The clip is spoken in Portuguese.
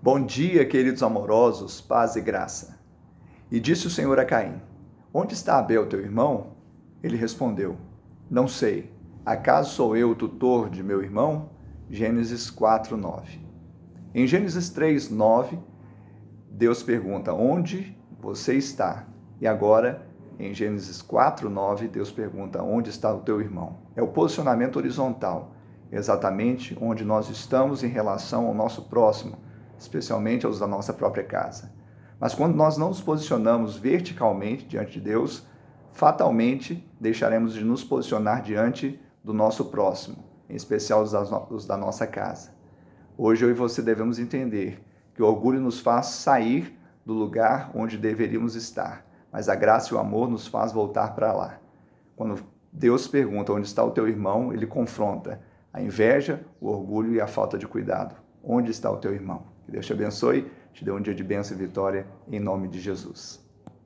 Bom dia, queridos amorosos, paz e graça. E disse o Senhor a Caim: Onde está Abel, teu irmão? Ele respondeu: Não sei. Acaso sou eu o tutor de meu irmão? Gênesis 4, 9. Em Gênesis 3, 9, Deus pergunta: Onde você está? E agora, em Gênesis 4, 9, Deus pergunta: Onde está o teu irmão? É o posicionamento horizontal, exatamente onde nós estamos em relação ao nosso próximo especialmente aos da nossa própria casa. Mas quando nós não nos posicionamos verticalmente diante de Deus, fatalmente deixaremos de nos posicionar diante do nosso próximo, em especial os da nossa casa. Hoje eu e você devemos entender que o orgulho nos faz sair do lugar onde deveríamos estar, mas a graça e o amor nos faz voltar para lá. Quando Deus pergunta onde está o teu irmão, ele confronta a inveja, o orgulho e a falta de cuidado. Onde está o teu irmão? Que Deus te abençoe, te dê um dia de bênção e vitória, em nome de Jesus.